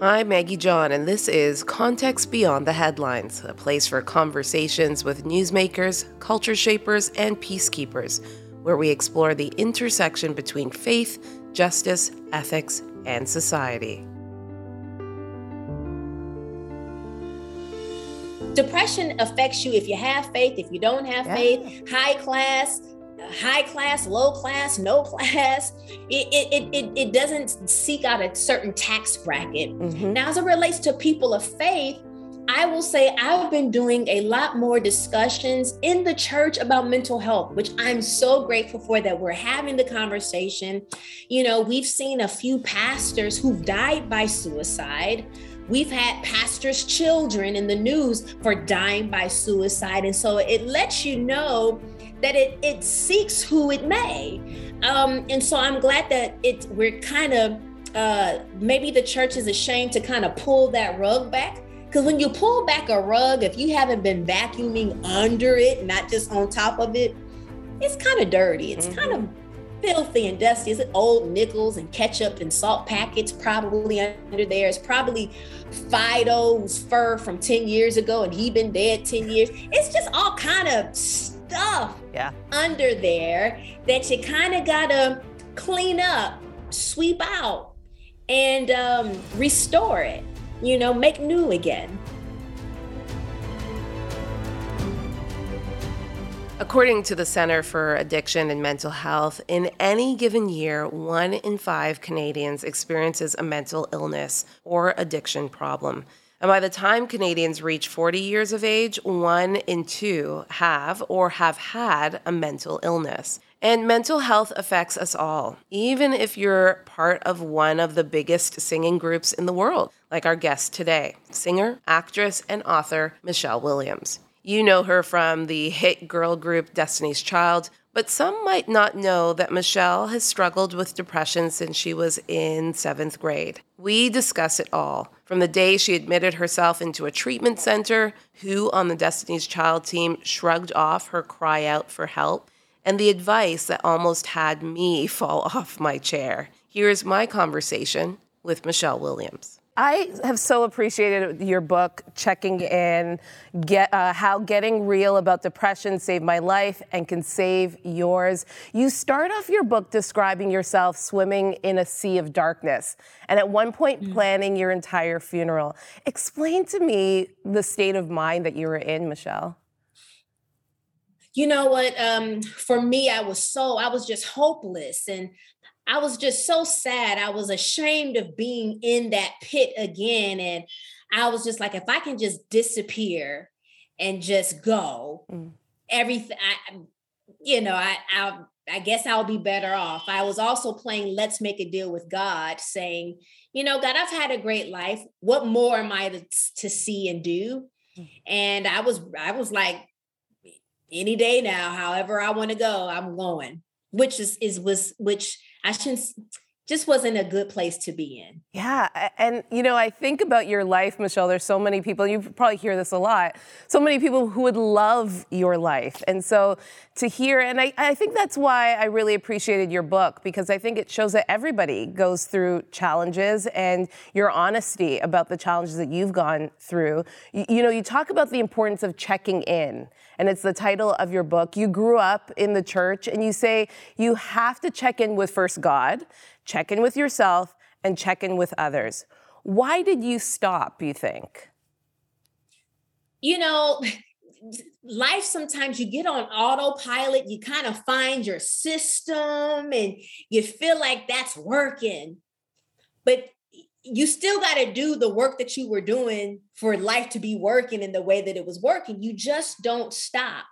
I'm Maggie John, and this is Context Beyond the Headlines, a place for conversations with newsmakers, culture shapers, and peacekeepers, where we explore the intersection between faith, justice, ethics, and society. Depression affects you if you have faith, if you don't have yeah. faith, high class, high class, low class, no class. It, it, it, it doesn't seek out a certain tax bracket. Mm-hmm. Now, as it relates to people of faith, I will say I've been doing a lot more discussions in the church about mental health, which I'm so grateful for that we're having the conversation. You know, we've seen a few pastors who've died by suicide. We've had pastors' children in the news for dying by suicide. And so it lets you know that it it seeks who it may. Um, and so I'm glad that it we're kind of uh, maybe the church is ashamed to kind of pull that rug back. Because when you pull back a rug, if you haven't been vacuuming under it, not just on top of it, it's kind of dirty. It's mm-hmm. kind of filthy and dusty. It's old nickels and ketchup and salt packets probably under there. It's probably Fido's fur from 10 years ago and he been dead 10 years. It's just all kind of stuff yeah. under there that you kind of gotta clean up, sweep out, and um, restore it. You know, make new again. According to the Center for Addiction and Mental Health, in any given year, one in five Canadians experiences a mental illness or addiction problem. And by the time Canadians reach 40 years of age, one in two have or have had a mental illness. And mental health affects us all, even if you're part of one of the biggest singing groups in the world, like our guest today, singer, actress, and author Michelle Williams. You know her from the hit girl group Destiny's Child, but some might not know that Michelle has struggled with depression since she was in seventh grade. We discuss it all from the day she admitted herself into a treatment center, who on the Destiny's Child team shrugged off her cry out for help, and the advice that almost had me fall off my chair. Here's my conversation with Michelle Williams. I have so appreciated your book, checking in, get, uh, how getting real about depression saved my life and can save yours. You start off your book describing yourself swimming in a sea of darkness, and at one point mm. planning your entire funeral. Explain to me the state of mind that you were in, Michelle. You know what? Um, for me, I was so I was just hopeless, and I was just so sad. I was ashamed of being in that pit again. And I was just like, if I can just disappear and just go, mm. everything, I, you know, I, I, I guess I'll be better off. I was also playing Let's Make a Deal with God, saying, you know, God, I've had a great life. What more am I to, to see and do? Mm. And I was, I was like, any day now, however I want to go, I'm going. Which is is was which I shouldn't just wasn't a good place to be in. Yeah. And, you know, I think about your life, Michelle. There's so many people, you probably hear this a lot, so many people who would love your life. And so to hear, and I, I think that's why I really appreciated your book, because I think it shows that everybody goes through challenges and your honesty about the challenges that you've gone through. You, you know, you talk about the importance of checking in and it's the title of your book. You grew up in the church, and you say you have to check in with first God, check in with yourself, and check in with others. Why did you stop, you think? You know, life sometimes you get on autopilot, you kind of find your system and you feel like that's working. But you still got to do the work that you were doing for life to be working in the way that it was working. You just don't stop.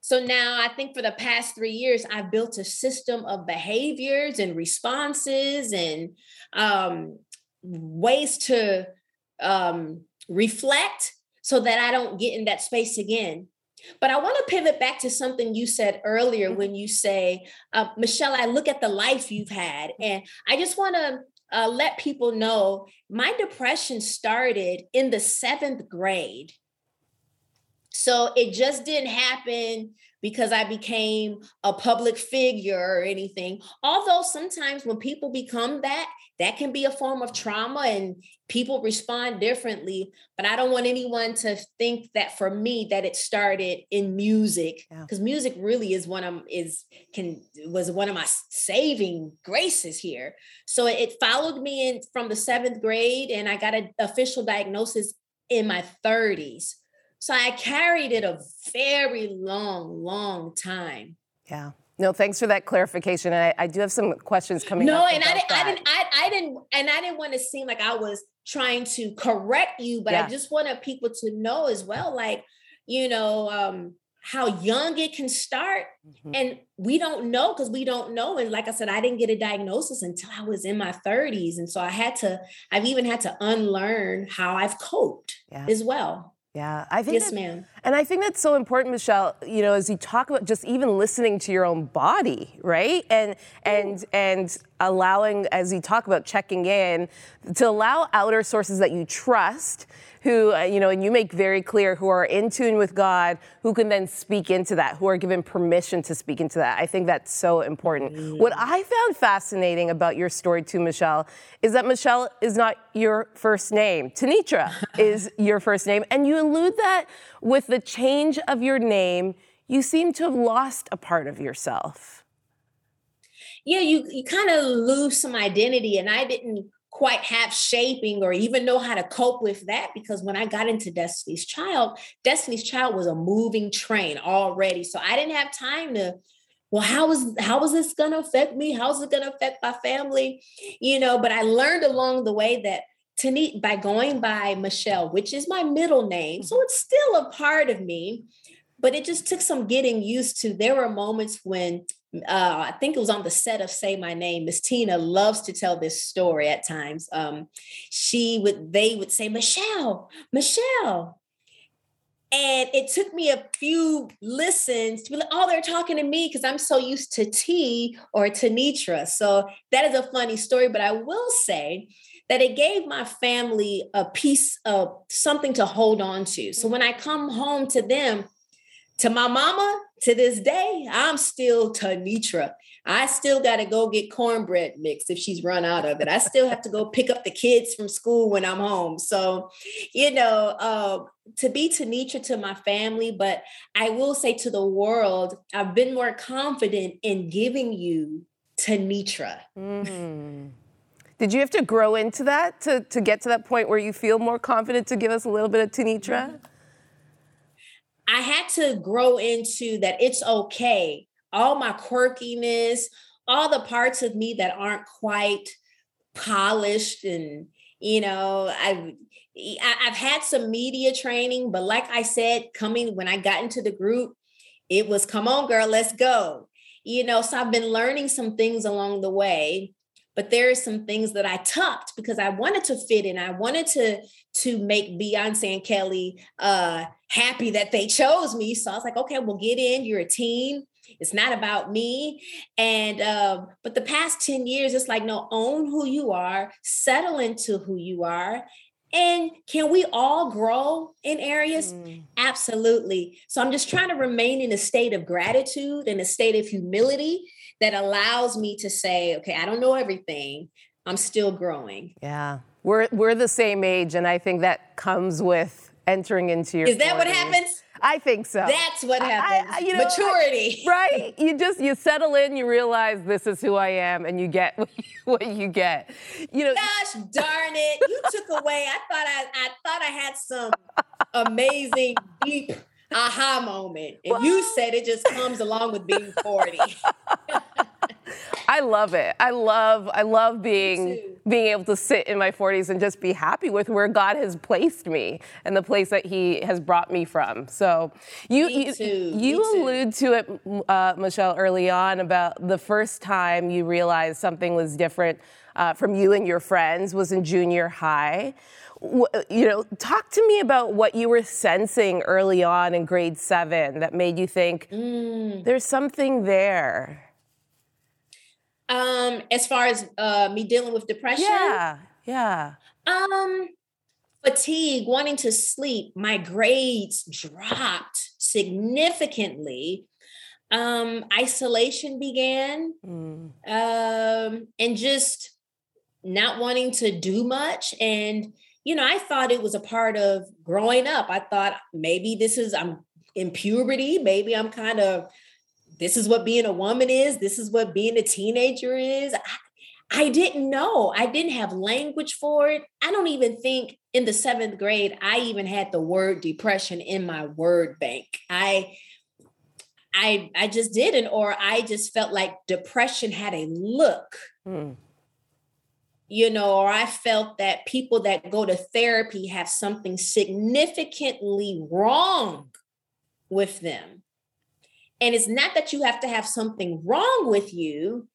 So now I think for the past three years, I've built a system of behaviors and responses and um, ways to um, reflect so that I don't get in that space again. But I want to pivot back to something you said earlier mm-hmm. when you say, uh, Michelle, I look at the life you've had, and I just want to uh, let people know my depression started in the seventh grade. So it just didn't happen because I became a public figure or anything. Although sometimes when people become that, that can be a form of trauma and people respond differently. But I don't want anyone to think that for me that it started in music because yeah. music really is one of is can was one of my saving graces here. So it followed me in from the seventh grade, and I got an official diagnosis in my 30s. So I carried it a very long, long time. Yeah. No, thanks for that clarification. I, I do have some questions coming. No, and I didn't, I didn't, I, I, didn't, and I didn't want to seem like I was trying to correct you, but yeah. I just wanted people to know as well, like, you know, um, how young it can start. Mm-hmm. And we don't know because we don't know. And like I said, I didn't get a diagnosis until I was in my 30s. And so I had to, I've even had to unlearn how I've coped yeah. as well. Yeah, I think. Yes, ma'am. And I think that's so important, Michelle. You know, as you talk about just even listening to your own body, right? And and Ooh. and allowing, as you talk about checking in, to allow outer sources that you trust who, uh, you know, and you make very clear who are in tune with God, who can then speak into that, who are given permission to speak into that. I think that's so important. Mm. What I found fascinating about your story too, Michelle, is that Michelle is not your first name. Tenitra is your first name. And you allude that with the change of your name, you seem to have lost a part of yourself. Yeah, you, you kind of lose some identity. And I didn't quite have shaping or even know how to cope with that because when I got into Destiny's Child, Destiny's Child was a moving train already. So I didn't have time to well how is how is this going to affect me how's it going to affect my family you know but i learned along the way that Tanit by going by Michelle which is my middle name so it's still a part of me but it just took some getting used to there were moments when uh, I think it was on the set of Say My Name. Miss Tina loves to tell this story at times. Um, she would, they would say, Michelle, Michelle. And it took me a few listens to be like, oh, they're talking to me because I'm so used to T or Tenitra. So that is a funny story. But I will say that it gave my family a piece of something to hold on to. So when I come home to them, to my mama, to this day, I'm still Tenitra. I still got to go get cornbread mix if she's run out of it. I still have to go pick up the kids from school when I'm home. So, you know, uh, to be Tenitra to my family, but I will say to the world, I've been more confident in giving you Tenitra. Mm. Did you have to grow into that to, to get to that point where you feel more confident to give us a little bit of Tenitra? I had to grow into that it's okay. All my quirkiness, all the parts of me that aren't quite polished and you know, i've I've had some media training, but like I said, coming when I got into the group, it was come on, girl, let's go. You know, so I've been learning some things along the way but there are some things that I tucked because I wanted to fit in. I wanted to to make Beyonce and Kelly uh, happy that they chose me. So I was like, okay, we'll get in. You're a team. It's not about me. And um, but the past 10 years, it's like, no, own who you are, settle into who you are. And can we all grow in areas? Mm. Absolutely. So I'm just trying to remain in a state of gratitude and a state of humility that allows me to say, okay, I don't know everything. I'm still growing. Yeah. We're we're the same age and I think that comes with entering into your Is that 40s. what happens? I think so. That's what happens. I, I, you know, Maturity. I, right? You just you settle in, you realize this is who I am, and you get what you get. You know. Gosh darn it! You took away. I thought I I thought I had some amazing deep aha moment. And you said it just comes along with being 40. I love it. I love I love being being able to sit in my 40s and just be happy with where God has placed me and the place that He has brought me from. So you me you, too. you allude to it, uh, Michelle, early on about the first time you realized something was different uh, from you and your friends was in junior high. You know, talk to me about what you were sensing early on in grade seven that made you think mm. there's something there. Um, as far as uh, me dealing with depression, yeah, yeah. Um, fatigue, wanting to sleep. My grades dropped significantly. Um, isolation began, mm. um, and just not wanting to do much. And, you know, I thought it was a part of growing up. I thought maybe this is, I'm in puberty, maybe I'm kind of, this is what being a woman is, this is what being a teenager is. I, I didn't know. I didn't have language for it. I don't even think in the seventh grade I even had the word depression in my word bank. I I I just didn't, or I just felt like depression had a look. Mm. You know, or I felt that people that go to therapy have something significantly wrong with them. And it's not that you have to have something wrong with you,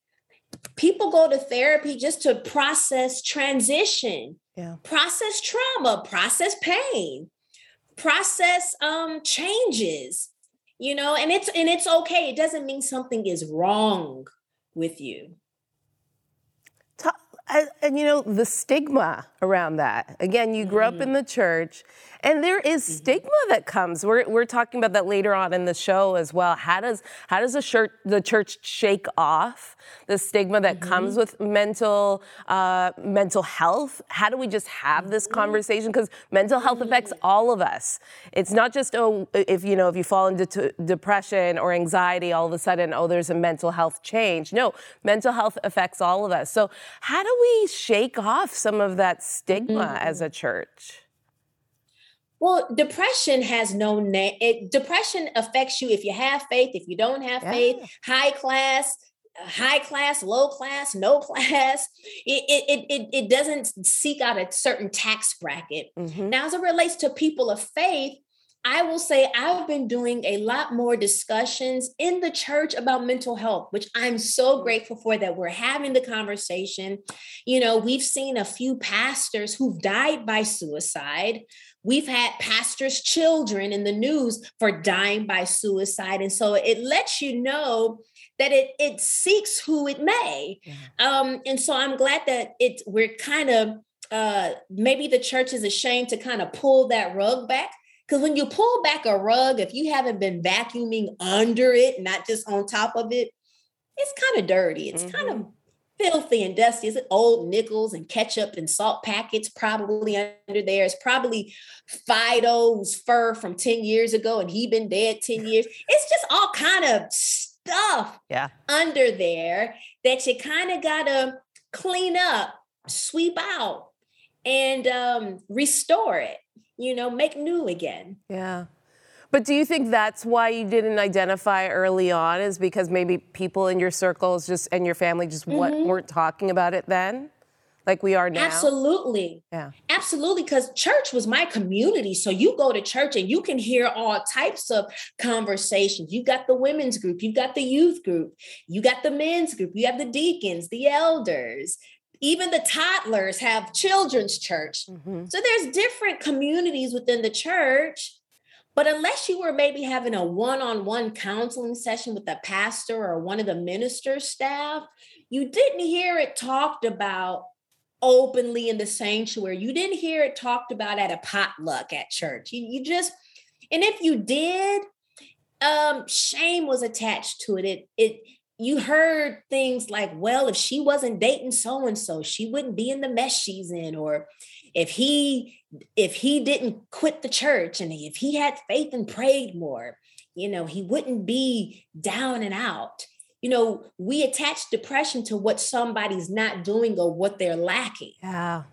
people go to therapy just to process transition, yeah. process trauma, process pain, process um, changes. You know, and it's and it's okay. It doesn't mean something is wrong with you. And you know, the stigma around that. Again, you grew mm-hmm. up in the church, and there is mm-hmm. stigma that comes. We're, we're talking about that later on in the show as well. How does how does the church the church shake off the stigma that mm-hmm. comes with mental uh, mental health? How do we just have this mm-hmm. conversation? Because mental health affects mm-hmm. all of us. It's not just oh, if you know if you fall into t- depression or anxiety, all of a sudden oh, there's a mental health change. No, mental health affects all of us. So how do we shake off some of that stigma mm-hmm. as a church? Well, depression has no name. depression affects you if you have faith, if you don't have yeah. faith, high class, high class, low class, no class. It, it, it, it doesn't seek out a certain tax bracket. Mm-hmm. Now, as it relates to people of faith, I will say I've been doing a lot more discussions in the church about mental health, which I'm so grateful for that we're having the conversation. You know, we've seen a few pastors who've died by suicide. We've had pastors' children in the news for dying by suicide. And so it lets you know that it it seeks who it may. Um, and so I'm glad that it we're kind of uh maybe the church is ashamed to kind of pull that rug back because when you pull back a rug, if you haven't been vacuuming under it, not just on top of it, it's kind of dirty. It's mm-hmm. kind of filthy and dusty. It's old nickels and ketchup and salt packets probably under there. It's probably Fido's fur from 10 years ago and he been dead 10 years. It's just all kind of stuff yeah. under there that you kind of gotta clean up, sweep out, and um, restore it you know, make new again. Yeah. But do you think that's why you didn't identify early on is because maybe people in your circles just and your family just mm-hmm. weren't talking about it then? Like we are now? Absolutely. Yeah. Absolutely. Because church was my community. So you go to church and you can hear all types of conversations. You got the women's group, you got the youth group, you got the men's group, you have the deacons, the elders, even the toddlers have children's church. Mm-hmm. So there's different communities within the church. But unless you were maybe having a one on one counseling session with the pastor or one of the minister's staff, you didn't hear it talked about openly in the sanctuary. You didn't hear it talked about at a potluck at church. You, you just, and if you did, um, shame was attached to it. It, it, you heard things like, well, if she wasn't dating so and so, she wouldn't be in the mess she's in, or if he if he didn't quit the church and if he had faith and prayed more, you know, he wouldn't be down and out. You know, we attach depression to what somebody's not doing or what they're lacking. Yeah.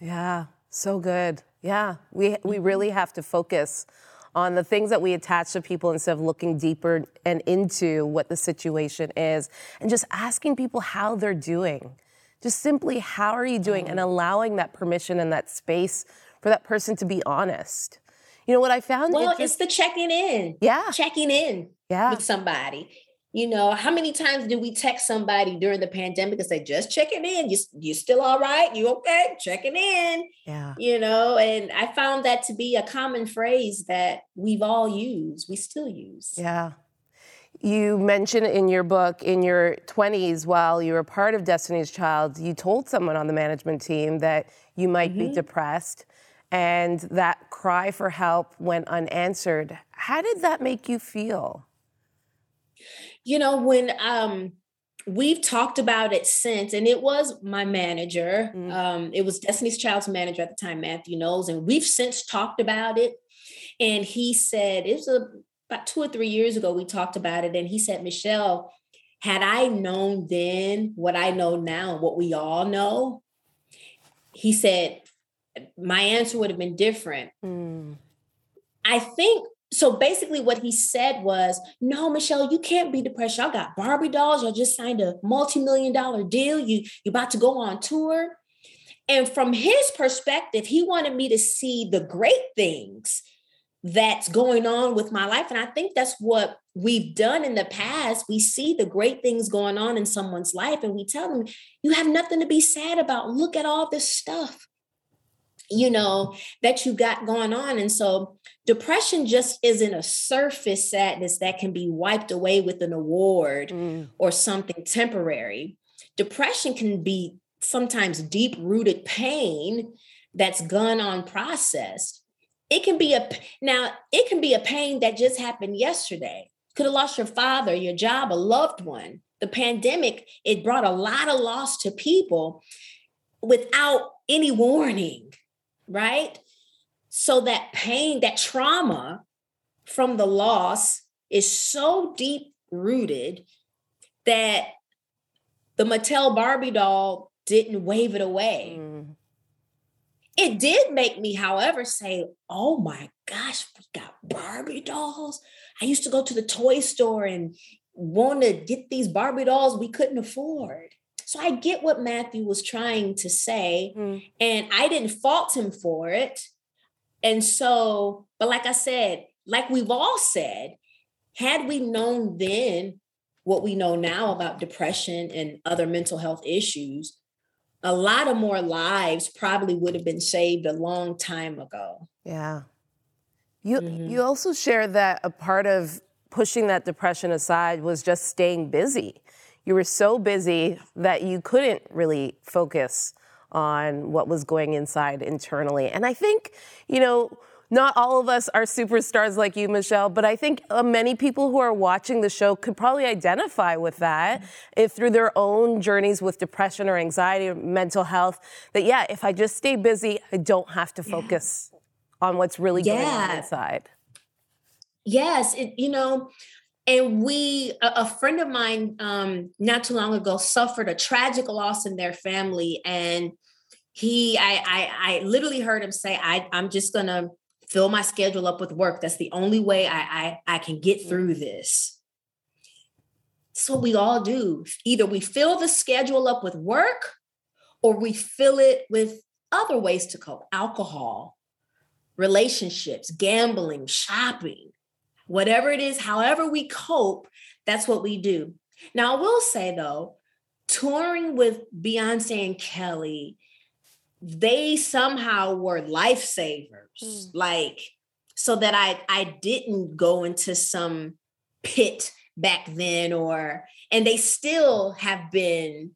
Yeah. So good. Yeah. We we mm-hmm. really have to focus on the things that we attach to people instead of looking deeper and into what the situation is and just asking people how they're doing. Just simply, how are you doing? And mm. allowing that permission and that space for that person to be honest. You know what I found? Well, it's the checking in. Yeah. Checking in yeah. with somebody. You know, how many times did we text somebody during the pandemic and say, just checking in? You, you still all right? You okay? Checking in. Yeah. You know, and I found that to be a common phrase that we've all used, we still use. Yeah. You mentioned in your book, in your 20s, while you were part of Destiny's Child, you told someone on the management team that you might mm-hmm. be depressed and that cry for help went unanswered. How did that make you feel? You know, when um, we've talked about it since, and it was my manager, mm um, it was Destiny's Child's manager at the time, Matthew Knowles, and we've since talked about it. And he said, it was a, about two or three years ago, we talked about it, and he said, Michelle, had I known then what I know now, what we all know, he said, my answer would have been different. Mm. I think so. Basically, what he said was, "No, Michelle, you can't be depressed. Y'all got Barbie dolls. Y'all just signed a multi-million dollar deal. You you about to go on tour." And from his perspective, he wanted me to see the great things that's going on with my life. And I think that's what we've done in the past. We see the great things going on in someone's life and we tell them, you have nothing to be sad about. Look at all this stuff, you know, that you got going on. And so depression just isn't a surface sadness that can be wiped away with an award mm. or something temporary. Depression can be sometimes deep rooted pain that's gone unprocessed it can be a now it can be a pain that just happened yesterday could have lost your father your job a loved one the pandemic it brought a lot of loss to people without any warning right so that pain that trauma from the loss is so deep rooted that the mattel barbie doll didn't wave it away mm. It did make me, however, say, oh my gosh, we got Barbie dolls. I used to go to the toy store and want to get these Barbie dolls we couldn't afford. So I get what Matthew was trying to say, mm. and I didn't fault him for it. And so, but like I said, like we've all said, had we known then what we know now about depression and other mental health issues, a lot of more lives probably would have been saved a long time ago. Yeah. You mm-hmm. you also share that a part of pushing that depression aside was just staying busy. You were so busy that you couldn't really focus on what was going inside internally. And I think, you know, not all of us are superstars like you, Michelle, but I think uh, many people who are watching the show could probably identify with that if through their own journeys with depression or anxiety or mental health, that yeah, if I just stay busy, I don't have to focus yeah. on what's really yeah. going on inside. Yes, it, you know, and we a, a friend of mine um, not too long ago suffered a tragic loss in their family and he I, I i literally heard him say i i'm just gonna fill my schedule up with work. That's the only way I, I, I can get through this. What we all do. Either we fill the schedule up with work or we fill it with other ways to cope alcohol, relationships, gambling, shopping, whatever it is, however we cope, that's what we do. Now, I will say though, touring with Beyonce and Kelly they somehow were lifesavers mm. like so that i i didn't go into some pit back then or and they still have been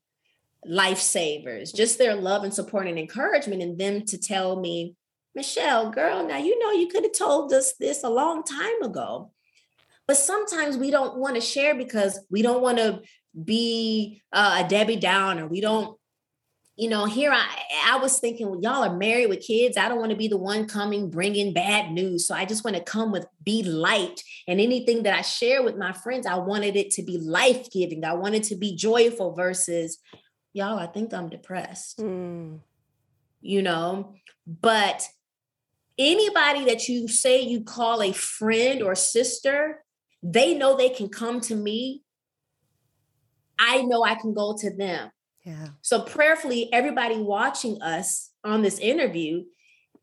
lifesavers just their love and support and encouragement and them to tell me michelle girl now you know you could have told us this a long time ago but sometimes we don't want to share because we don't want to be uh, a debbie downer we don't you know, here I I was thinking, well, y'all are married with kids. I don't want to be the one coming bringing bad news. So I just want to come with be light. And anything that I share with my friends, I wanted it to be life giving. I wanted to be joyful versus, y'all, I think I'm depressed. Mm. You know, but anybody that you say you call a friend or sister, they know they can come to me. I know I can go to them yeah. So prayerfully, everybody watching us on this interview,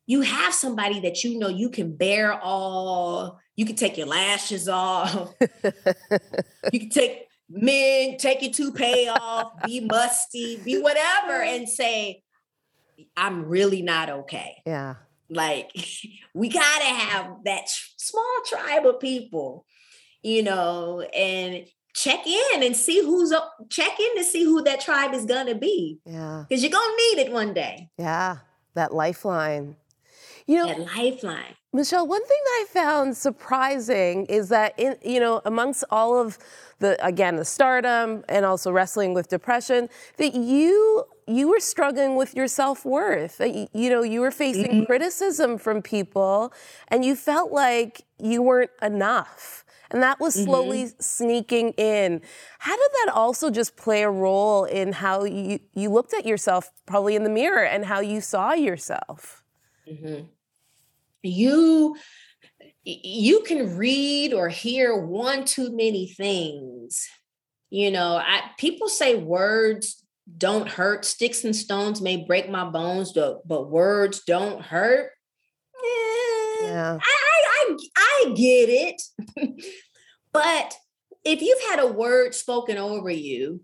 you have somebody that you know you can bear all. You can take your lashes off. you can take men, take your toupee off, be musty, be whatever, and say, I'm really not okay. Yeah. Like we gotta have that small tribe of people, you know, and check in and see who's up check in to see who that tribe is gonna be. Yeah. Because you're gonna need it one day. Yeah that lifeline. You know, that lifeline. Michelle, one thing that I found surprising is that in you know amongst all of the again the stardom and also wrestling with depression that you you were struggling with your self-worth you know you were facing mm-hmm. criticism from people and you felt like you weren't enough and that was slowly mm-hmm. sneaking in how did that also just play a role in how you you looked at yourself probably in the mirror and how you saw yourself mm-hmm. You you can read or hear one too many things. You know, I people say words don't hurt. Sticks and stones may break my bones, but words don't hurt. Eh, yeah. I, I, I, I get it. but if you've had a word spoken over you,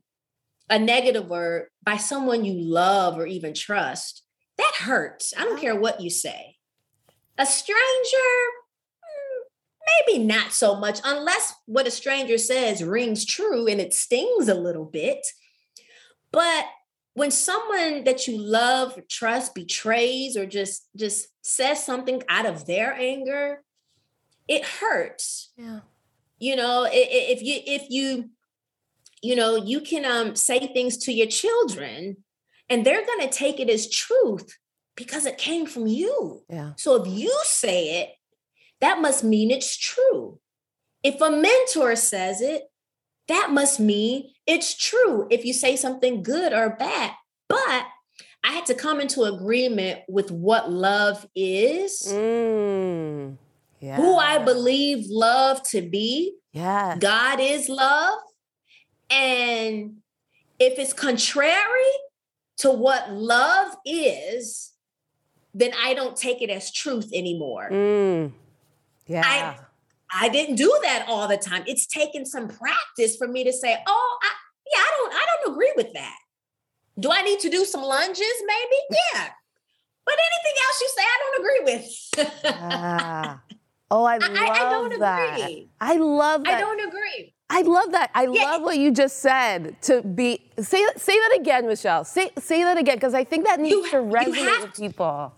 a negative word by someone you love or even trust, that hurts. I don't care what you say. A stranger, maybe not so much, unless what a stranger says rings true and it stings a little bit. But when someone that you love, or trust, betrays, or just just says something out of their anger, it hurts. Yeah. You know, if you if you you know you can um say things to your children and they're going to take it as truth because it came from you. Yeah. So if you say it, that must mean it's true. If a mentor says it, that must mean it's true if you say something good or bad. But I had to come into agreement with what love is, mm, yeah. who I believe love to be. Yeah. God is love. And if it's contrary to what love is, then I don't take it as truth anymore. Mm. Yeah. I, I didn't do that all the time. It's taken some practice for me to say, oh, I, yeah, I don't, I don't agree with that. Do I need to do some lunges? Maybe, yeah. But anything else you say, I don't agree with. ah. Oh, I love I, I don't that. Agree. I love that. I don't agree. I love that. I yeah. love what you just said. To be say say that again, Michelle. Say say that again because I think that needs to resonate with people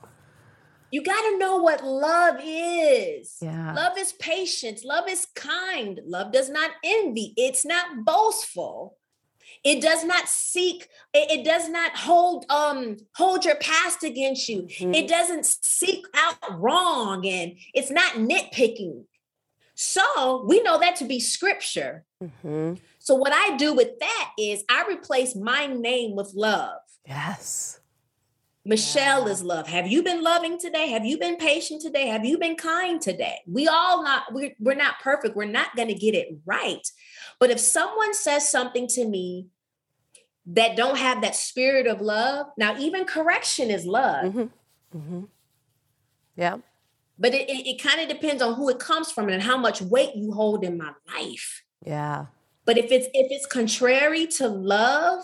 you got to know what love is. Yeah. Love is patience. Love is kind. Love does not envy. It's not boastful. It does not seek. It, it does not hold um hold your past against you. Mm-hmm. It doesn't seek out wrong, and it's not nitpicking. So we know that to be scripture. Mm-hmm. So what I do with that is I replace my name with love. Yes. Michelle yeah. is love. Have you been loving today? Have you been patient today? Have you been kind today? We all not we're, we're not perfect. We're not going to get it right. But if someone says something to me that don't have that spirit of love, now even correction is love. Mm-hmm. Mm-hmm. Yeah. But it, it, it kind of depends on who it comes from and how much weight you hold in my life. Yeah. But if it's if it's contrary to love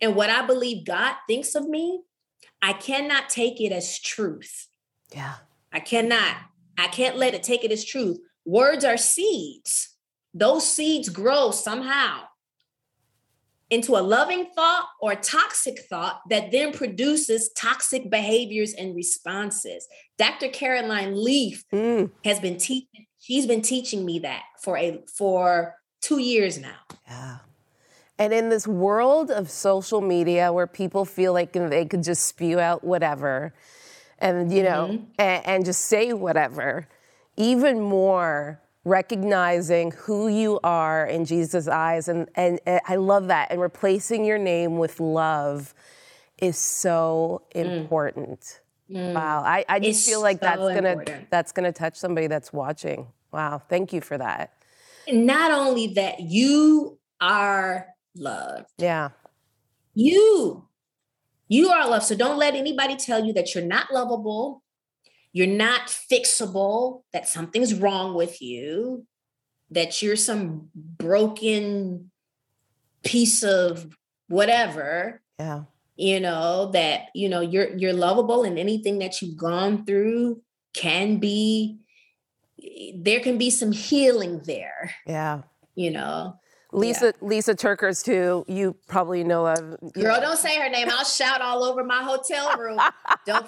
and what I believe God thinks of me, I cannot take it as truth. Yeah. I cannot. I can't let it take it as truth. Words are seeds. Those seeds grow somehow into a loving thought or toxic thought that then produces toxic behaviors and responses. Dr. Caroline Leaf mm. has been teaching she's been teaching me that for a for 2 years now. Yeah. And in this world of social media where people feel like they could just spew out whatever and, you know, mm-hmm. and, and just say whatever, even more recognizing who you are in Jesus' eyes. And, and, and, I love that. And replacing your name with love is so mm. important. Mm. Wow. I, I just it's feel like so that's gonna that's gonna touch somebody that's watching. Wow. Thank you for that. And not only that, you are loved. Yeah. You, you are loved. So don't let anybody tell you that you're not lovable, you're not fixable, that something's wrong with you, that you're some broken piece of whatever. Yeah. You know, that, you know, you're you're lovable and anything that you've gone through can be there can be some healing there. Yeah. You know Lisa yeah. Lysa TerKeurst too. You probably know of. Girl, know. don't say her name. I'll shout all over my hotel room. don't.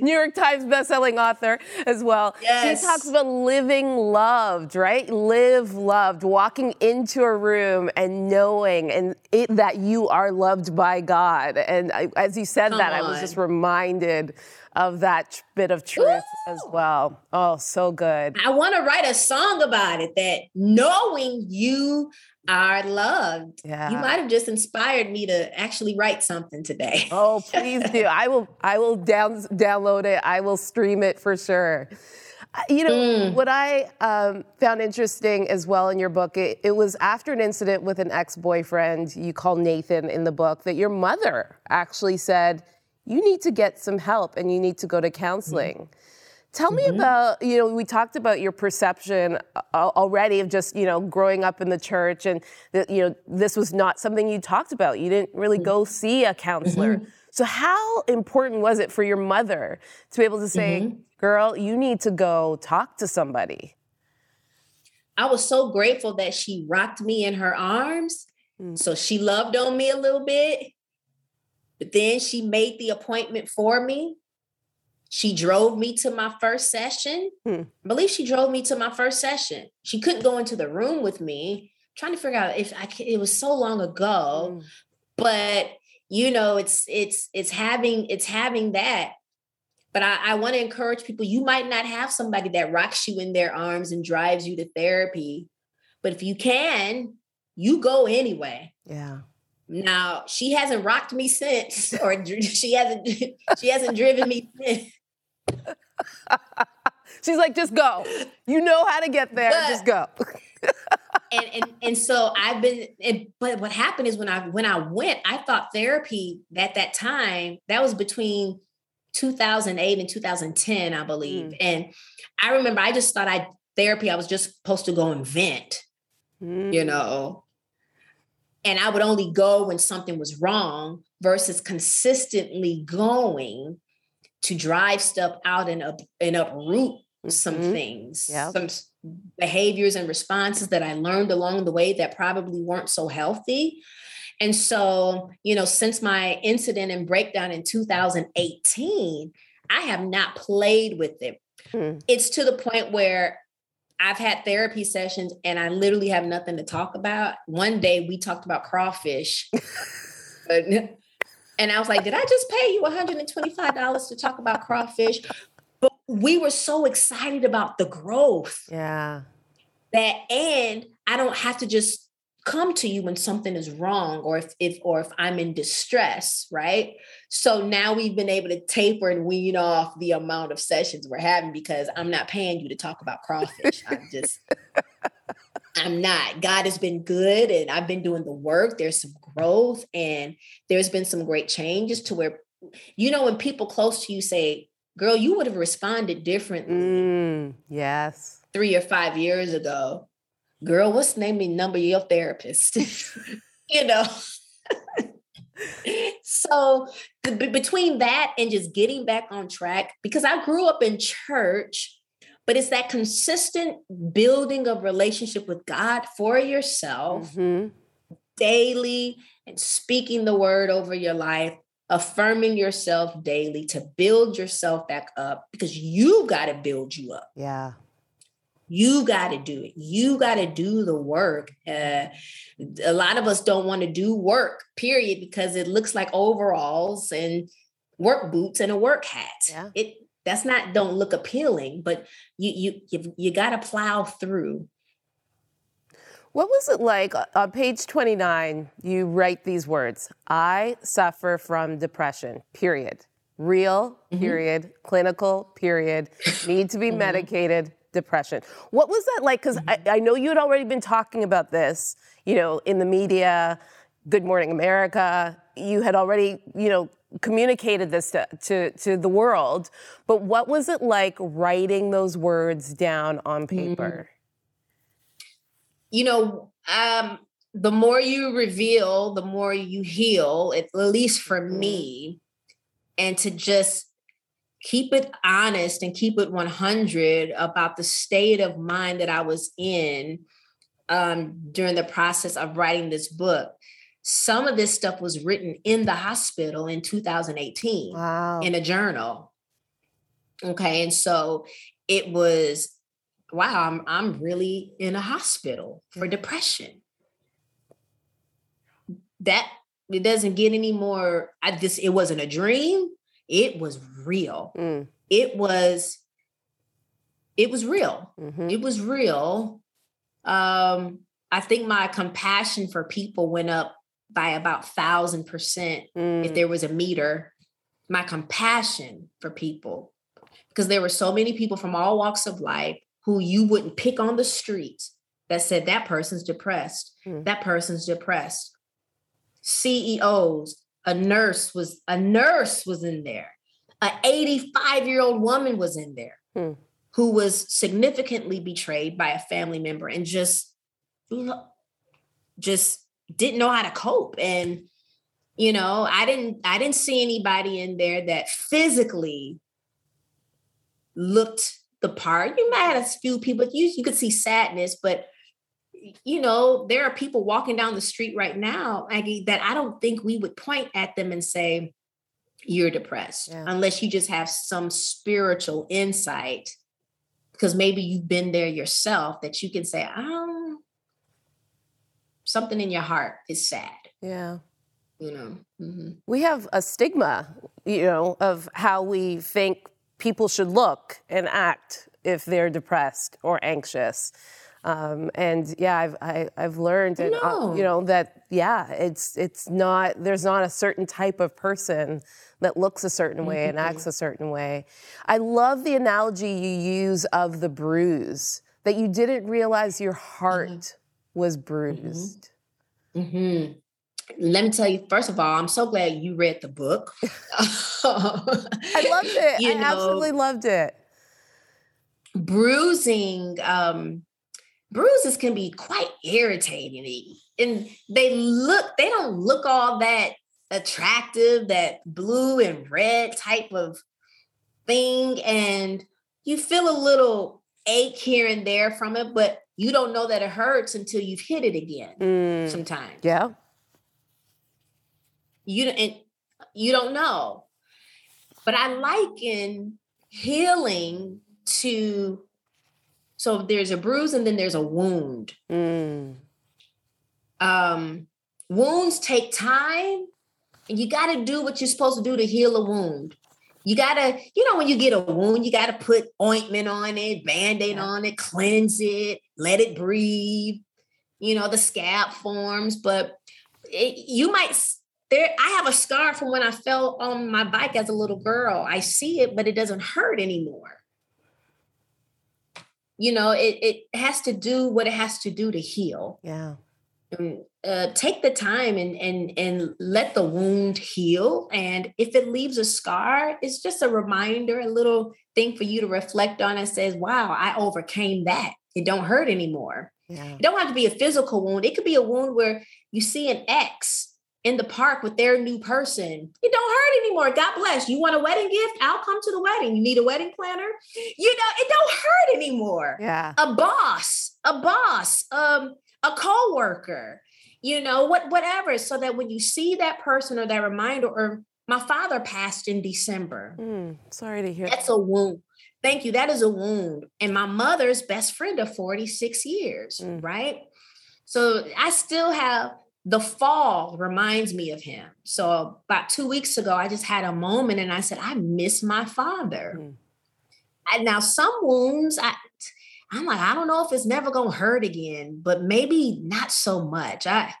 New York Times bestselling author as well. Yes. She talks about living loved, right? Live loved, walking into a room and knowing and it, that you are loved by God. And I, as you said Come that, on. I was just reminded of that bit of truth Ooh. as well. Oh, so good. I want to write a song about it that knowing you are loved. Yeah. You might have just inspired me to actually write something today. oh, please do. I will I will down download it. I will stream it for sure. You know, mm. what I um, found interesting as well in your book, it, it was after an incident with an ex boyfriend, you call Nathan in the book, that your mother actually said, You need to get some help and you need to go to counseling. Mm. Tell mm-hmm. me about, you know, we talked about your perception uh, already of just, you know, growing up in the church and that, you know, this was not something you talked about. You didn't really go mm-hmm. see a counselor. Mm-hmm. So how important was it for your mother to be able to say, mm-hmm. girl, you need to go talk to somebody? I was so grateful that she rocked me in her arms. Mm. So she loved on me a little bit. But then she made the appointment for me she drove me to my first session. Hmm. I believe she drove me to my first session. She couldn't go into the room with me. I'm trying to figure out if I could, it was so long ago, hmm. but you know, it's it's it's having it's having that. But I, I want to encourage people. You might not have somebody that rocks you in their arms and drives you to therapy, but if you can, you go anyway. Yeah. Now she hasn't rocked me since, or she hasn't she hasn't driven me since. She's like, just go. You know how to get there. But, just go. and, and and so I've been. And, but what happened is when I when I went, I thought therapy at that time that was between 2008 and 2010, I believe. Mm. And I remember I just thought I therapy. I was just supposed to go and vent. Mm. You know, and I would only go when something was wrong versus consistently going to drive stuff out and up and uproot mm-hmm. some things, yep. some behaviors and responses that I learned along the way that probably weren't so healthy. And so, you know, since my incident and breakdown in 2018, I have not played with it. Hmm. It's to the point where I've had therapy sessions and I literally have nothing to talk about. One day we talked about crawfish. And I was like, did I just pay you $125 to talk about crawfish? But we were so excited about the growth. Yeah. That and I don't have to just come to you when something is wrong or if, if or if I'm in distress, right? So now we've been able to taper and wean off the amount of sessions we're having because I'm not paying you to talk about crawfish. I'm just I'm not. God has been good and I've been doing the work. There's some growth and there's been some great changes to where, you know, when people close to you say, girl, you would have responded differently. Mm, yes. Three or five years ago. Girl, what's the name and number of your therapist? you know. so the, between that and just getting back on track, because I grew up in church but it's that consistent building of relationship with God for yourself mm-hmm. daily and speaking the word over your life, affirming yourself daily to build yourself back up because you got to build you up. Yeah. You got to do it. You got to do the work. Uh, a lot of us don't want to do work, period, because it looks like overalls and work boots and a work hat. Yeah. It that's not don't look appealing, but you you you, you got to plow through. What was it like uh, on page 29? You write these words I suffer from depression, period. Real, mm-hmm. period. Clinical, period. Need to be mm-hmm. medicated, depression. What was that like? Because mm-hmm. I, I know you had already been talking about this, you know, in the media, Good Morning America. You had already, you know, communicated this to, to, to, the world, but what was it like writing those words down on mm-hmm. paper? You know, um, the more you reveal, the more you heal, at least for mm-hmm. me. And to just keep it honest and keep it 100 about the state of mind that I was in um, during the process of writing this book. Some of this stuff was written in the hospital in 2018 wow. in a journal. Okay. And so it was, wow, I'm, I'm really in a hospital for depression. That it doesn't get any more. I just, it wasn't a dream. It was real. Mm. It was, it was real. Mm-hmm. It was real. Um, I think my compassion for people went up by about thousand percent mm. if there was a meter. My compassion for people because there were so many people from all walks of life who you wouldn't pick on the street that said that person's depressed. Mm. That person's depressed. CEOs, a nurse was a nurse was in there. An 85 year old woman was in there mm. who was significantly betrayed by a family member and just just didn't know how to cope and you know i didn't i didn't see anybody in there that physically looked the part. You might have a few people, you, you could see sadness, but you know, there are people walking down the street right now, Maggie, that I don't think we would point at them and say, you're depressed, yeah. unless you just have some spiritual insight. Because maybe you've been there yourself that you can say, um, something in your heart is sad. Yeah. You know, mm-hmm. we have a stigma, you know, of how we think people should look and act if they're depressed or anxious. Um, and yeah, I've I, have i have learned, and uh, you know that yeah, it's it's not there's not a certain type of person that looks a certain way mm-hmm. and acts a certain way. I love the analogy you use of the bruise that you didn't realize your heart mm-hmm. was bruised. Mm-hmm. mm-hmm let me tell you, first of all, I'm so glad you read the book. I loved it. You I know, absolutely loved it. Bruising, um, bruises can be quite irritating. And they look, they don't look all that attractive, that blue and red type of thing. And you feel a little ache here and there from it, but you don't know that it hurts until you've hit it again mm, sometimes. Yeah you and you don't know. But I liken healing to so there's a bruise and then there's a wound. Mm. Um, wounds take time, and you got to do what you're supposed to do to heal a wound. You got to, you know, when you get a wound, you got to put ointment on it, band aid yeah. on it, cleanse it, let it breathe. You know, the scab forms, but it, you might there I have a scar from when I fell on my bike as a little girl. I see it, but it doesn't hurt anymore. You know, it it has to do what it has to do to heal. Yeah. And, uh, take the time and and and let the wound heal. And if it leaves a scar, it's just a reminder, a little thing for you to reflect on and says, "Wow, I overcame that. It don't hurt anymore." Yeah. It don't have to be a physical wound. It could be a wound where you see an X in the park with their new person. It don't hurt anymore. God bless. You want a wedding gift? I'll come to the wedding. You need a wedding planner? You know, it don't hurt anymore. Yeah. A boss, a boss, um, a co-worker, you know, what whatever. So that when you see that person or that reminder, or my father passed in December. Mm, sorry to hear. That's that. a wound. Thank you. That is a wound. And my mother's best friend of 46 years, mm. right? So I still have the fall reminds me of him. So about two weeks ago, I just had a moment and I said, I miss my father. Mm. And now some wounds, I I'm like, I don't know if it's never gonna hurt again, but maybe not so much. I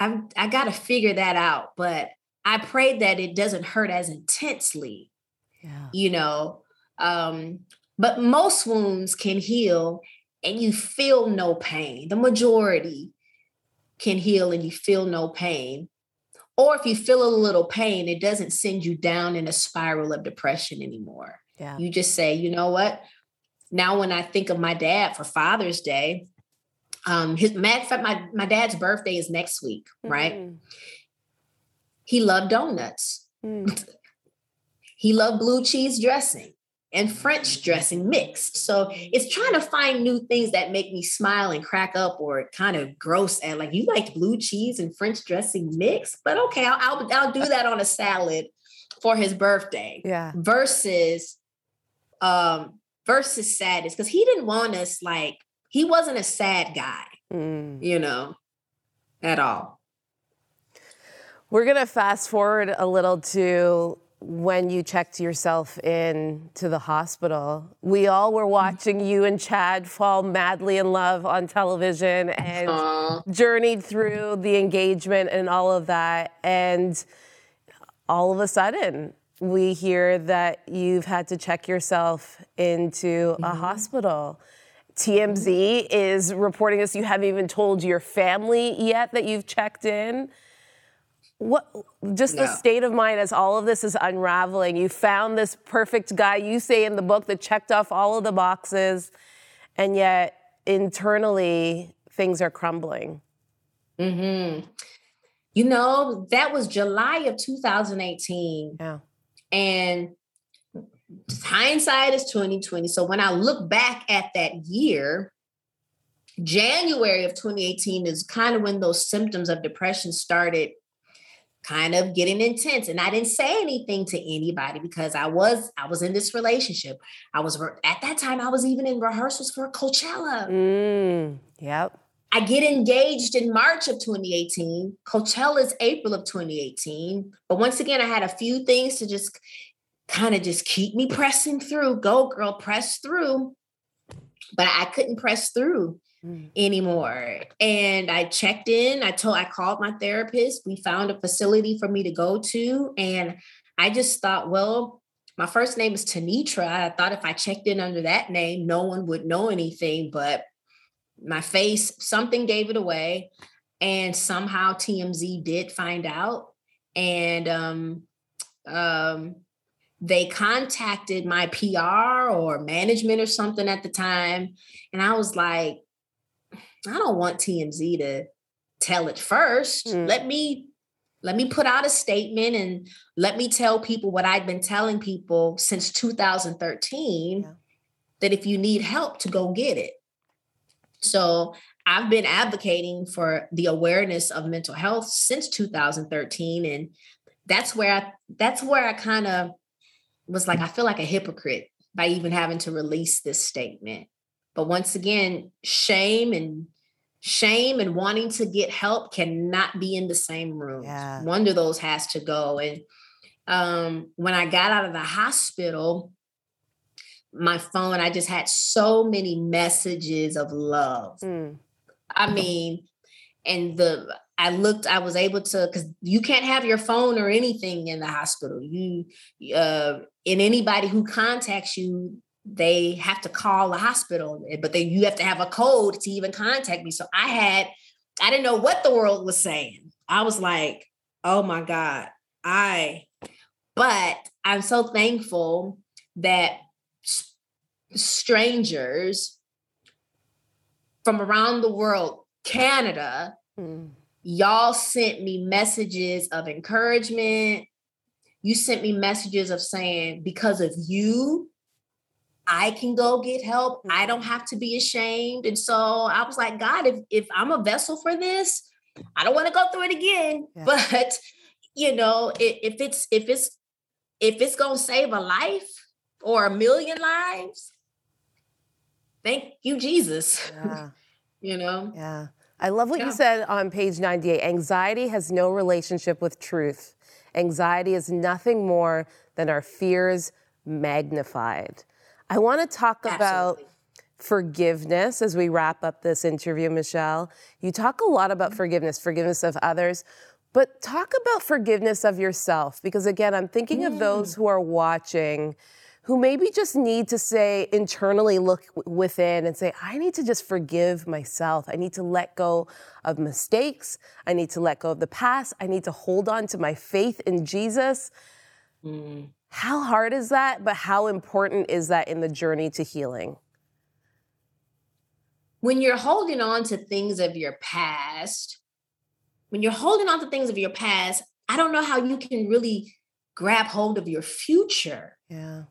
I I gotta figure that out. But I pray that it doesn't hurt as intensely. Yeah. You know. Um, but most wounds can heal and you feel no pain. The majority can heal and you feel no pain. Or if you feel a little pain, it doesn't send you down in a spiral of depression anymore. Yeah. You just say, you know what? Now, when I think of my dad for Father's Day, um, his matter of fact, my, my dad's birthday is next week, mm-hmm. right? He loved donuts. Mm. he loved blue cheese dressing. And French dressing mixed. So it's trying to find new things that make me smile and crack up or kind of gross at like you liked blue cheese and French dressing mixed, but okay, I'll, I'll, I'll do that on a salad for his birthday. Yeah. Versus um versus sadness because he didn't want us like he wasn't a sad guy, mm. you know, at all. We're going to fast forward a little to when you checked yourself in to the hospital. We all were watching you and Chad fall madly in love on television and Aww. journeyed through the engagement and all of that. And all of a sudden, we hear that you've had to check yourself into mm-hmm. a hospital. TMZ is reporting this. You haven't even told your family yet that you've checked in what just the state of mind as all of this is unraveling. You found this perfect guy you say in the book that checked off all of the boxes and yet internally things are crumbling. Mm-hmm. you know that was july of 2018 yeah. And hindsight is 2020 so when i look back at that year january of 2018 is kind of when those symptoms of depression started kind of getting intense and i didn't say anything to anybody because i was i was in this relationship. I was at that time i was even in rehearsals for coachella. Mm, yep. I get engaged in march of 2018 coachella's april of 2018 but once again i had a few things to just kind of just keep me pressing through. Go girl press through. But i couldn't press through mm. anymore. And I checked in. I told I called my therapist. We found a facility for me to go to. And I just thought, well, my first name is Tenitra. I thought if I checked in under that name, no one would know anything. But my face, something gave it away. And somehow TMZ did find out. And um, um, they contacted my PR or management or something at the time. And I was like, I don't want TMZ to tell it first. Mm. Let me let me put out a statement and let me tell people what I've been telling people since 2013 yeah. that if you need help to go get it. So I've been advocating for the awareness of mental health since 2013 and that's where I that's where I kind of was like I feel like a hypocrite by even having to release this statement. But once again, shame and shame and wanting to get help cannot be in the same room. Yeah. One of those has to go. And um, when I got out of the hospital, my phone, I just had so many messages of love. Mm. I mean, and the I looked, I was able to because you can't have your phone or anything in the hospital. You uh and anybody who contacts you, they have to call the hospital, but then you have to have a code to even contact me. So I had, I didn't know what the world was saying. I was like, oh my God, I, but I'm so thankful that strangers from around the world, Canada, mm. y'all sent me messages of encouragement. You sent me messages of saying, because of you, I can go get help. I don't have to be ashamed. And so I was like, God, if, if I'm a vessel for this, I don't want to go through it again. Yeah. But you know, if, if it's if it's if it's gonna save a life or a million lives, thank you, Jesus. Yeah. you know? Yeah. I love what yeah. you said on page 98. Anxiety has no relationship with truth. Anxiety is nothing more than our fears magnified. I want to talk Absolutely. about forgiveness as we wrap up this interview, Michelle. You talk a lot about forgiveness, forgiveness of others, but talk about forgiveness of yourself because, again, I'm thinking mm. of those mm. who are watching who maybe just need to say internally look within and say i need to just forgive myself i need to let go of mistakes i need to let go of the past i need to hold on to my faith in jesus mm. How hard is that? But how important is that in the journey to healing? When you're holding on to things of your past, when you're holding on to things of your past, I don't know how you can really grab hold of your future. Yeah.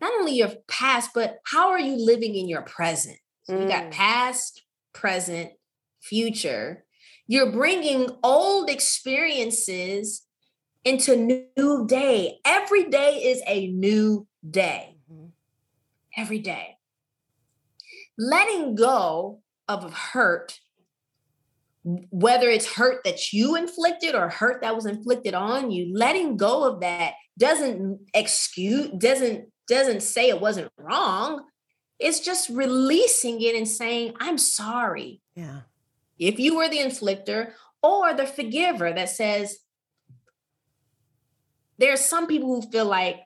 not only your past, but how are you living in your present? So you got mm. past, present, future. You're bringing old experiences into new day. Every day is a new day. Mm-hmm. Every day. Letting go of hurt, whether it's hurt that you inflicted or hurt that was inflicted on you, letting go of that doesn't excuse, doesn't doesn't say it wasn't wrong. It's just releasing it and saying, I'm sorry. Yeah. If you were the inflictor or the forgiver that says, there are some people who feel like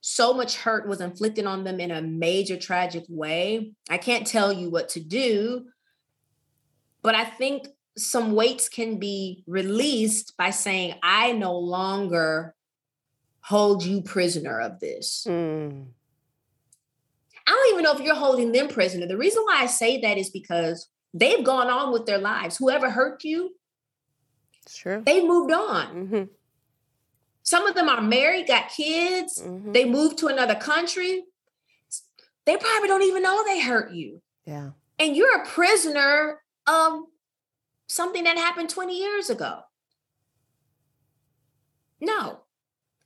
so much hurt was inflicted on them in a major tragic way. I can't tell you what to do, but I think some weights can be released by saying, I no longer hold you prisoner of this. Mm. I don't even know if you're holding them prisoner. The reason why I say that is because they've gone on with their lives. Whoever hurt you, sure, they moved on. Mm-hmm. Some of them are married, got kids, mm-hmm. they moved to another country. They probably don't even know they hurt you. Yeah. And you're a prisoner of something that happened 20 years ago. No,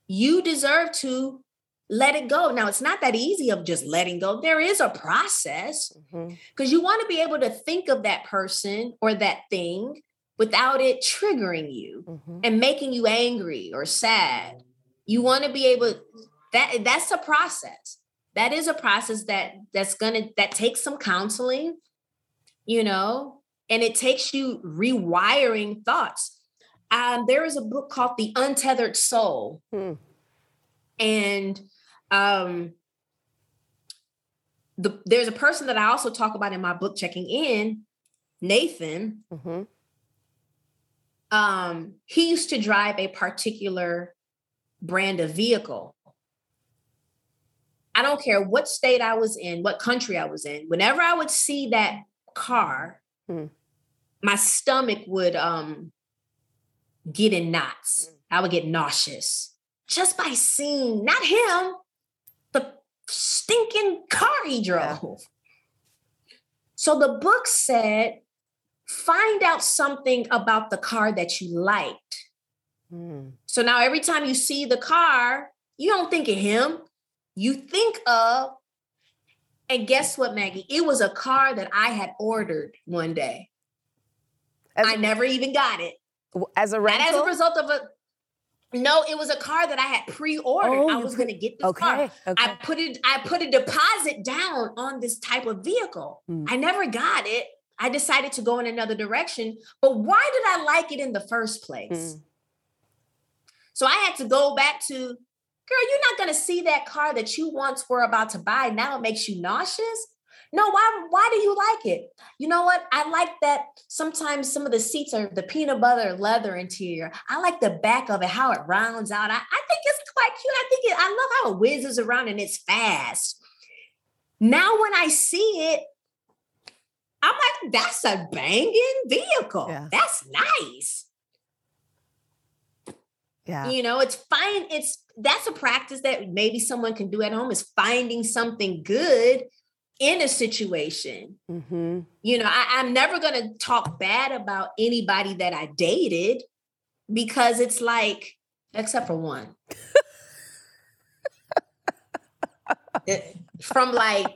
you deserve to let it go. Now, it's not that easy of just letting go. There is a process because mm-hmm. you want to be able to think of that person or that thing without it triggering you mm-hmm. and making you angry or sad. You want to be able that that's a process. That is a process that that's going to that takes some counseling, you know, and it takes you rewiring thoughts. Um, there is a book called The Untethered Soul. Hmm. And um, the, there's a person that I also talk about in my book, Checking In, Nathan. Mm-hmm. Um, he used to drive a particular brand of vehicle. I don't care what state I was in, what country I was in. Whenever I would see that car, hmm. my stomach would um, get in knots. Mm. I would get nauseous just by seeing not him, the stinking car he drove. Yeah. So the book said, find out something about the car that you liked. Mm. So now every time you see the car, you don't think of him. You think of, and guess what, Maggie? It was a car that I had ordered one day. As I never even got it. As a rental? As a result of a no, it was a car that I had pre-ordered. Oh, I was going to get this okay, car. Okay. I put it. I put a deposit down on this type of vehicle. Mm. I never got it. I decided to go in another direction. But why did I like it in the first place? Mm. So I had to go back to, girl. You're not going to see that car that you once were about to buy. Now it makes you nauseous. No, why why do you like it? You know what? I like that sometimes some of the seats are the peanut butter leather interior. I like the back of it, how it rounds out. I, I think it's quite cute. I think it, I love how it whizzes around and it's fast. Now when I see it, I'm like, that's a banging vehicle. Yeah. That's nice. Yeah. You know, it's fine. It's that's a practice that maybe someone can do at home is finding something good in a situation. Mm-hmm. You know, I, I'm never going to talk bad about anybody that I dated because it's like, except for one. it, from like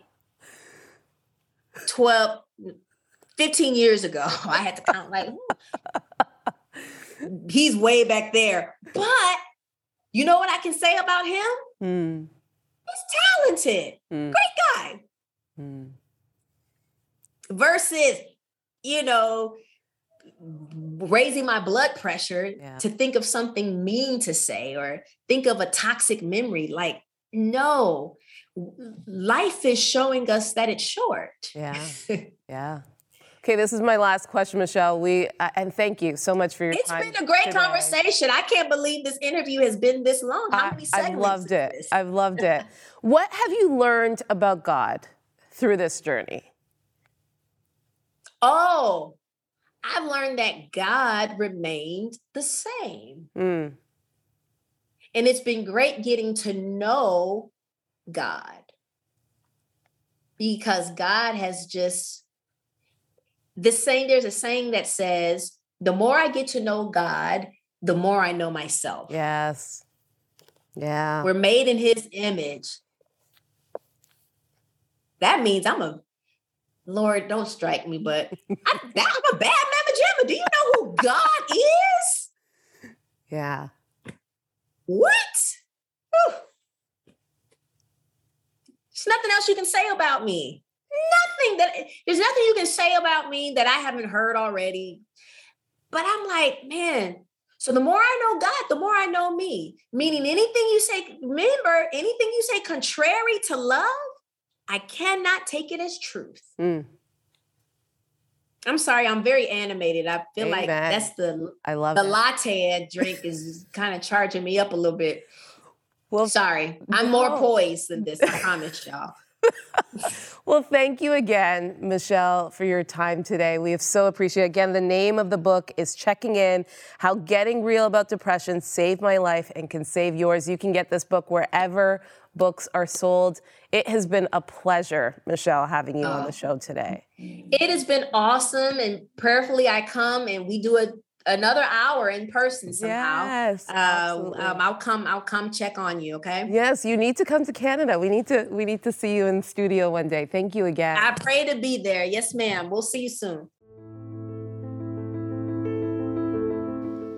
12, 15 years ago, I had to count like, he's way back there. But you know what I can say about him? Mm. He's talented, mm. great guy. Mm. Versus, you know, raising my blood pressure yeah. to think of something mean to say or think of a toxic memory. Like, no, life is showing us that it's short. Yeah. yeah. Okay, this is my last question, Michelle. We uh, and thank you so much for your it's time. It's been a great today. conversation. I can't believe this interview has been this long. How many I, I've loved it. This? I've loved it. what have you learned about God? through this journey? Oh, I've learned that God remained the same. Mm. And it's been great getting to know God. because God has just this saying, there's a saying that says, the more I get to know God, the more I know myself. Yes. Yeah. We're made in his image. That means I'm a Lord, don't strike me, but I, am a bad mama jamma. Do you know who God is? Yeah. What? Whew. There's nothing else you can say about me. Nothing that there's nothing you can say about me that I haven't heard already. But I'm like, man, so the more I know God, the more I know me. Meaning anything you say, remember, anything you say contrary to love, I cannot take it as truth. Mm. I'm sorry, I'm very animated. I feel Amen. like that's the I love the latte I drink is kind of charging me up a little bit. Well, sorry, I'm no. more poised than this. I promise y'all. well, thank you again, Michelle, for your time today. We have so appreciated. Again, the name of the book is Checking In How Getting Real About Depression Saved My Life and Can Save Yours. You can get this book wherever books are sold. It has been a pleasure, Michelle, having you on the oh, show today. It has been awesome. And prayerfully, I come and we do a another hour in person somehow. Yes, uh, um, I'll come. I'll come check on you. Okay. Yes, you need to come to Canada. We need to. We need to see you in studio one day. Thank you again. I pray to be there. Yes, ma'am. We'll see you soon.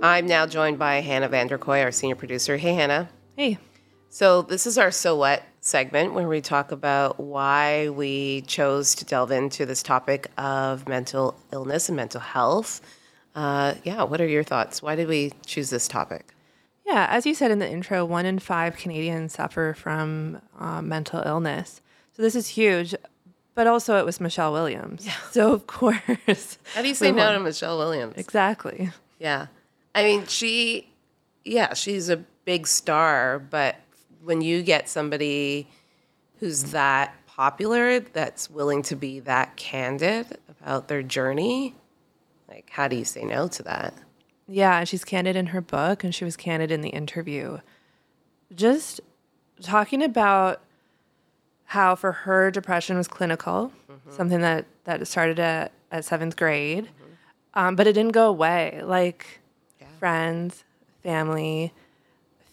I'm now joined by Hannah Vanderkoy, our senior producer. Hey, Hannah. Hey. So this is our so what segment where we talk about why we chose to delve into this topic of mental illness and mental health. Uh, yeah, what are your thoughts? Why did we choose this topic? Yeah, as you said in the intro, one in five Canadians suffer from uh, mental illness. So this is huge. But also, it was Michelle Williams. Yeah. So, of course. How do you say no to Michelle Williams? Exactly. Yeah. I mean, she, yeah, she's a big star, but when you get somebody who's that popular, that's willing to be that candid about their journey, like, how do you say no to that? Yeah, she's candid in her book and she was candid in the interview. Just talking about how for her depression was clinical, mm-hmm. something that, that started at, at seventh grade, mm-hmm. um, but it didn't go away. Like yeah. friends, family,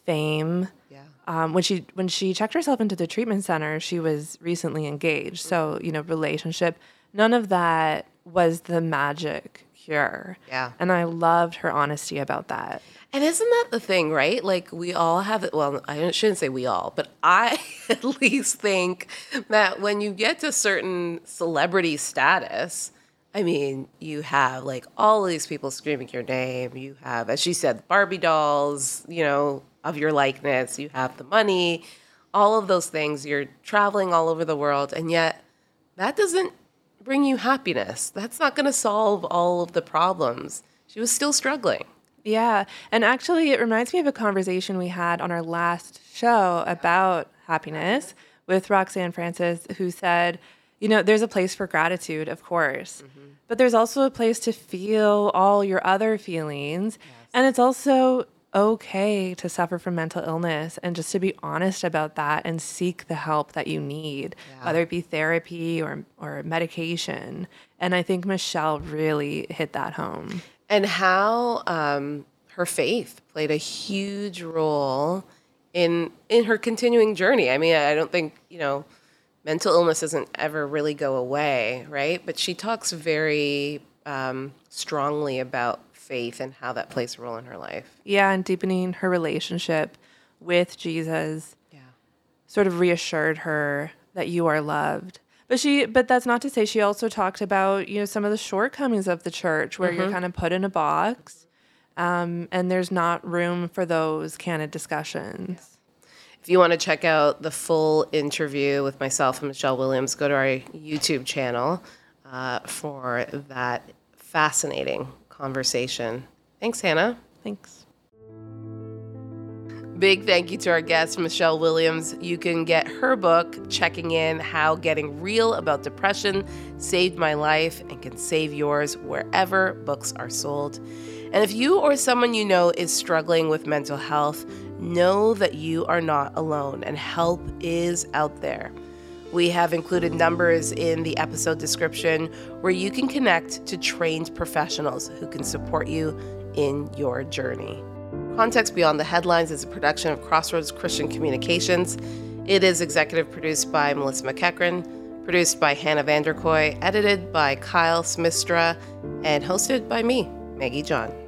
fame. Yeah. Um, when she when she checked herself into the treatment center, she was recently engaged. Mm-hmm. So you know, relationship. None of that was the magic cure. Yeah. And I loved her honesty about that. And isn't that the thing, right? Like we all have it. Well, I shouldn't say we all, but I at least think that when you get to certain celebrity status, I mean, you have like all of these people screaming your name. You have, as she said, Barbie dolls, you know, of your likeness. You have the money, all of those things. You're traveling all over the world, and yet that doesn't bring you happiness. That's not going to solve all of the problems. She was still struggling. Yeah. And actually, it reminds me of a conversation we had on our last show about happiness with Roxanne Francis, who said, you know, there's a place for gratitude, of course, mm-hmm. but there's also a place to feel all your other feelings. Yes. And it's also okay to suffer from mental illness and just to be honest about that and seek the help that you need, yeah. whether it be therapy or, or medication. And I think Michelle really hit that home. And how um, her faith played a huge role in in her continuing journey. I mean, I don't think you know mental illness doesn't ever really go away, right? But she talks very um, strongly about faith and how that plays a role in her life. Yeah, and deepening her relationship with Jesus. Yeah. Sort of reassured her that you are loved. But she but that's not to say she also talked about, you know, some of the shortcomings of the church where mm-hmm. you're kind of put in a box. Um, and there's not room for those candid discussions. If you want to check out the full interview with myself and Michelle Williams, go to our YouTube channel uh, for that fascinating conversation. Thanks, Hannah. Thanks. Big thank you to our guest, Michelle Williams. You can get her book, Checking In How Getting Real About Depression Saved My Life and Can Save Yours, wherever books are sold. And if you or someone you know is struggling with mental health, know that you are not alone and help is out there. We have included numbers in the episode description where you can connect to trained professionals who can support you in your journey. Context Beyond the Headlines is a production of Crossroads Christian Communications. It is executive produced by Melissa McEachran, produced by Hannah Vanderkoy, edited by Kyle Smistra, and hosted by me, Maggie John.